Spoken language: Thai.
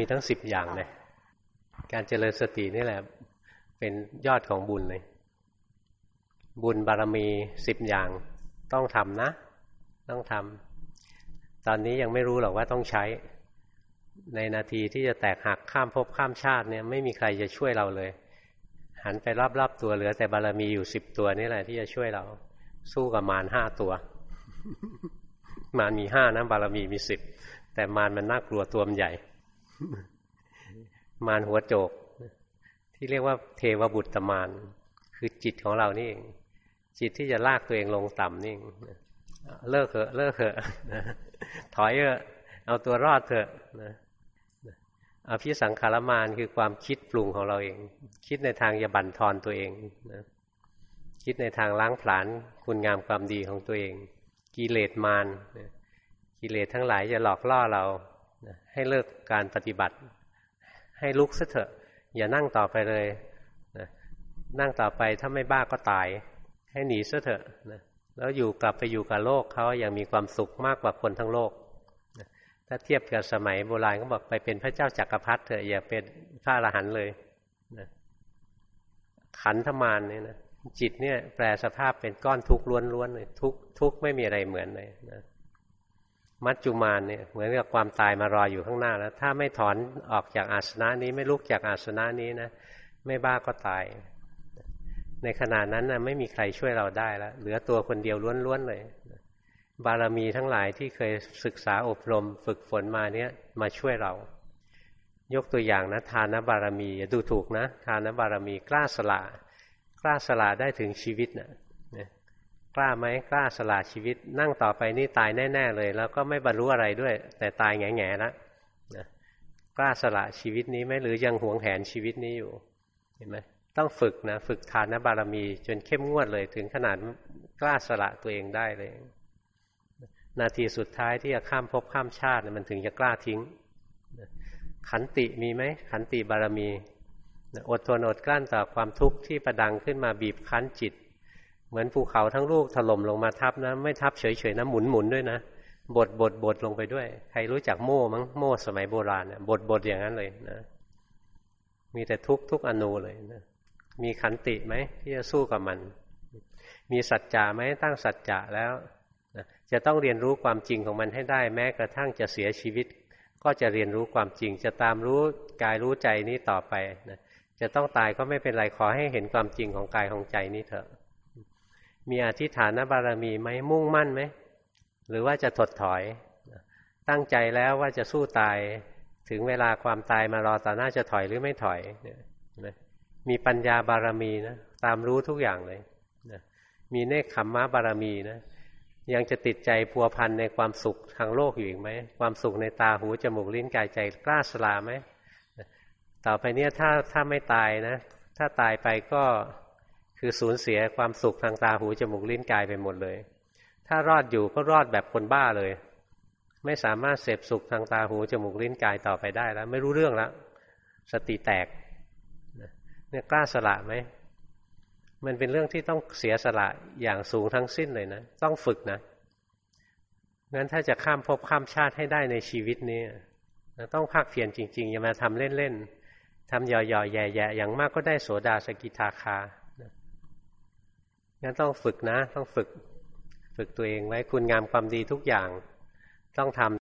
มีทั้งสิบอย่างเลยการเจริญสตินี่แหละ เป็นยอดของบุญเลย บุญบารมีสิบอย่างต้องทำนะ ต้องทำตอนนี้ยังไม่รู้หรอกว่าต้องใช้ ในนาทีที่จะแตกหักข้ามภพข้ามชาติเนี่ยไม่มีใครจะช่วยเราเลย หันไปรอบๆตัวเหลือแต่บารมีอยู่สิบตัวนี่แหละที่จะช่วยเรา สู้กับมารห้าตัวมารมีห้านะบารมีมีสิบแต่มารมันน่ากลัวตัวมันใหญ่ มารหัวโจก ที่เรียกว่าเทวบุตรมารคือจิตของเรานี่เอง จิตที่จะลากตัวเองลงต่ำนี่เลิกเถอะเลิกเถอะถอยเถอะเอาตัวรอดเถอะอภิสังขารมานคือความคิดปรุงของเราเอง คิดในทางจะบั่นทอนตัวเองนะคิดในทางล้างผลาญคุณงามความดีของตัวเอง กิเลสมารกิเลสทั้งหลายจะหลอกล่อเรา ให้เลิกการปฏิบัติ ให้ลุกซะเถอะ อย่านั่งต่อไปเลยนั่งต่อไปถ้าไม่บ้าก็ตาย ให้หนีซะเถอะนะแล้วอยู่กลับไปอยู่กับโลกเขาอย่างมีความสุขมากกว่าคนทั้งโลกนะถ้าเทียบกับสมัยโบราณก็บอกไปเป็นพระเจ้าจักรพรรดิเถอะอย่าเป็นพระอรหันต์เลยนะขันธมารเนี่ยนะจิตเนี่ยแปลสภาพเป็นก้อนทุกข์ล้วนๆเลยทุกทุกไม่มีอะไรเหมือนเลยนะ มัจจุมานเนี่ยเหมือนกับความตายมารออยู่ข้างหน้าแล้ว ถ้าไม่ถอนออกจากอาสนะนี้ไม่ลุกจากอาสนะนี้นะไม่บ้าก็ตาย ในขณะนั้นนะไม่มีใครช่วยเราได้แล้วเหลือตัวคนเดียวล้วนๆเลย บารมีทั้งหลายที่เคยศึกษาอบรมฝึกฝนมาเนี้ยมาช่วยเรา ยกตัวอย่างนะทานบารมีอย่าดูถูกนะทานบารมีกล้าสละกล้าสละได้ถึงชีวิตนะ กล้าไหมกล้าสละชีวิต นั่งต่อไปนี่ตายแน่ ๆ เลย แล้วก็ไม่บรรลุอะไรด้วย แต่ตายแง่ๆแล้วกล้าสละชีวิตนี้ไหมหรือยังหวงแหนชีวิตนี้อยู่เห็นไหมต้องฝึกนะฝึกทานบารมี จนเข้มงวดเลยถึงขนาดกล้าสละตัวเองได้เลย นาทีสุดท้ายที่จะข้ามภพข้ามชาติมันถึงจะกล้าทิ้ง ขันติมีไหมขันติบารมีอดทนอดกลั้นต่อความทุกข์ที่ประดังขึ้นมาบีบคั้นจิต เหมือนภูเขาทั้งลูกถล่มลงมาทับนะ ไม่ทับเฉยๆนะหมุนหมุนด้วยนะบดบดบดลงไปด้วย ใครรู้จักโม่มั้งโม่สมัยโบราณเนี่ยบดบดอย่างนั้นเลยนะมีแต่ทุกทุกอนูเลยนะมีขันติไหมที่จะสู้กับมัน มีสัจจะไหมตั้งสัจจะแล้วจะต้องเรียนรู้ความจริงของมันให้ได้ แม้กระทั่งจะเสียชีวิต ก็จะเรียนรู้ความจริง จะตามรู้กายรู้ใจนี้ต่อไปนะจะต้องตายก็ไม่เป็นไรขอให้เห็นความจริงของกายของใจนี้เถอะ มีอธิฐานบารมีไหมมุ่งมั่นไหมหรือว่าจะถดถอย ตั้งใจแล้วว่าจะสู้ตายถึงเวลาความตายมารอต่อหน้าจะถอยหรือไม่ถอยนี่ยมีปัญญาบารมีนะตามรู้ทุกอย่างเลยนะมีเนคขมมะบารมีนะยังจะติดใจพัวพันในความสุขทางโลกอยู่อีกไหมความสุขในตาหูจมูกลิ้นกายใจกล้าสลาไหมต่อไปเนี้ยถ้าถ้าไม่ตายนะ ถ้าตายไปก็ คือสูญเสียความสุขทางตาหูจมูกลิ้นกายไปหมดเลย ถ้ารอดอยู่ก็รอดแบบคนบ้าเลย ไม่สามารถเสพสุขทางตาหูจมูกลิ้นกายต่อไปได้แล้ว ไม่รู้เรื่องแล้วสติแตกเนี่ยกล้าสละไหมมันเป็นเรื่องที่ต้องเสียสละอย่างสูงทั้งสิ้นเลยนะ ต้องฝึกนะงั้นถ้าจะข้ามภพข้ามชาติให้ได้ในชีวิตนี้ต้องภาคเพียรจริงๆ อย่ามาทำเล่นๆทำหย่อๆแย่ๆอย่างมากก็ได้โสดาสกิทาคา งั้นต้องฝึกนะ ต้องฝึก ฝึกตัวเองไว้คุณงามความดีทุกอย่าง ต้องทำ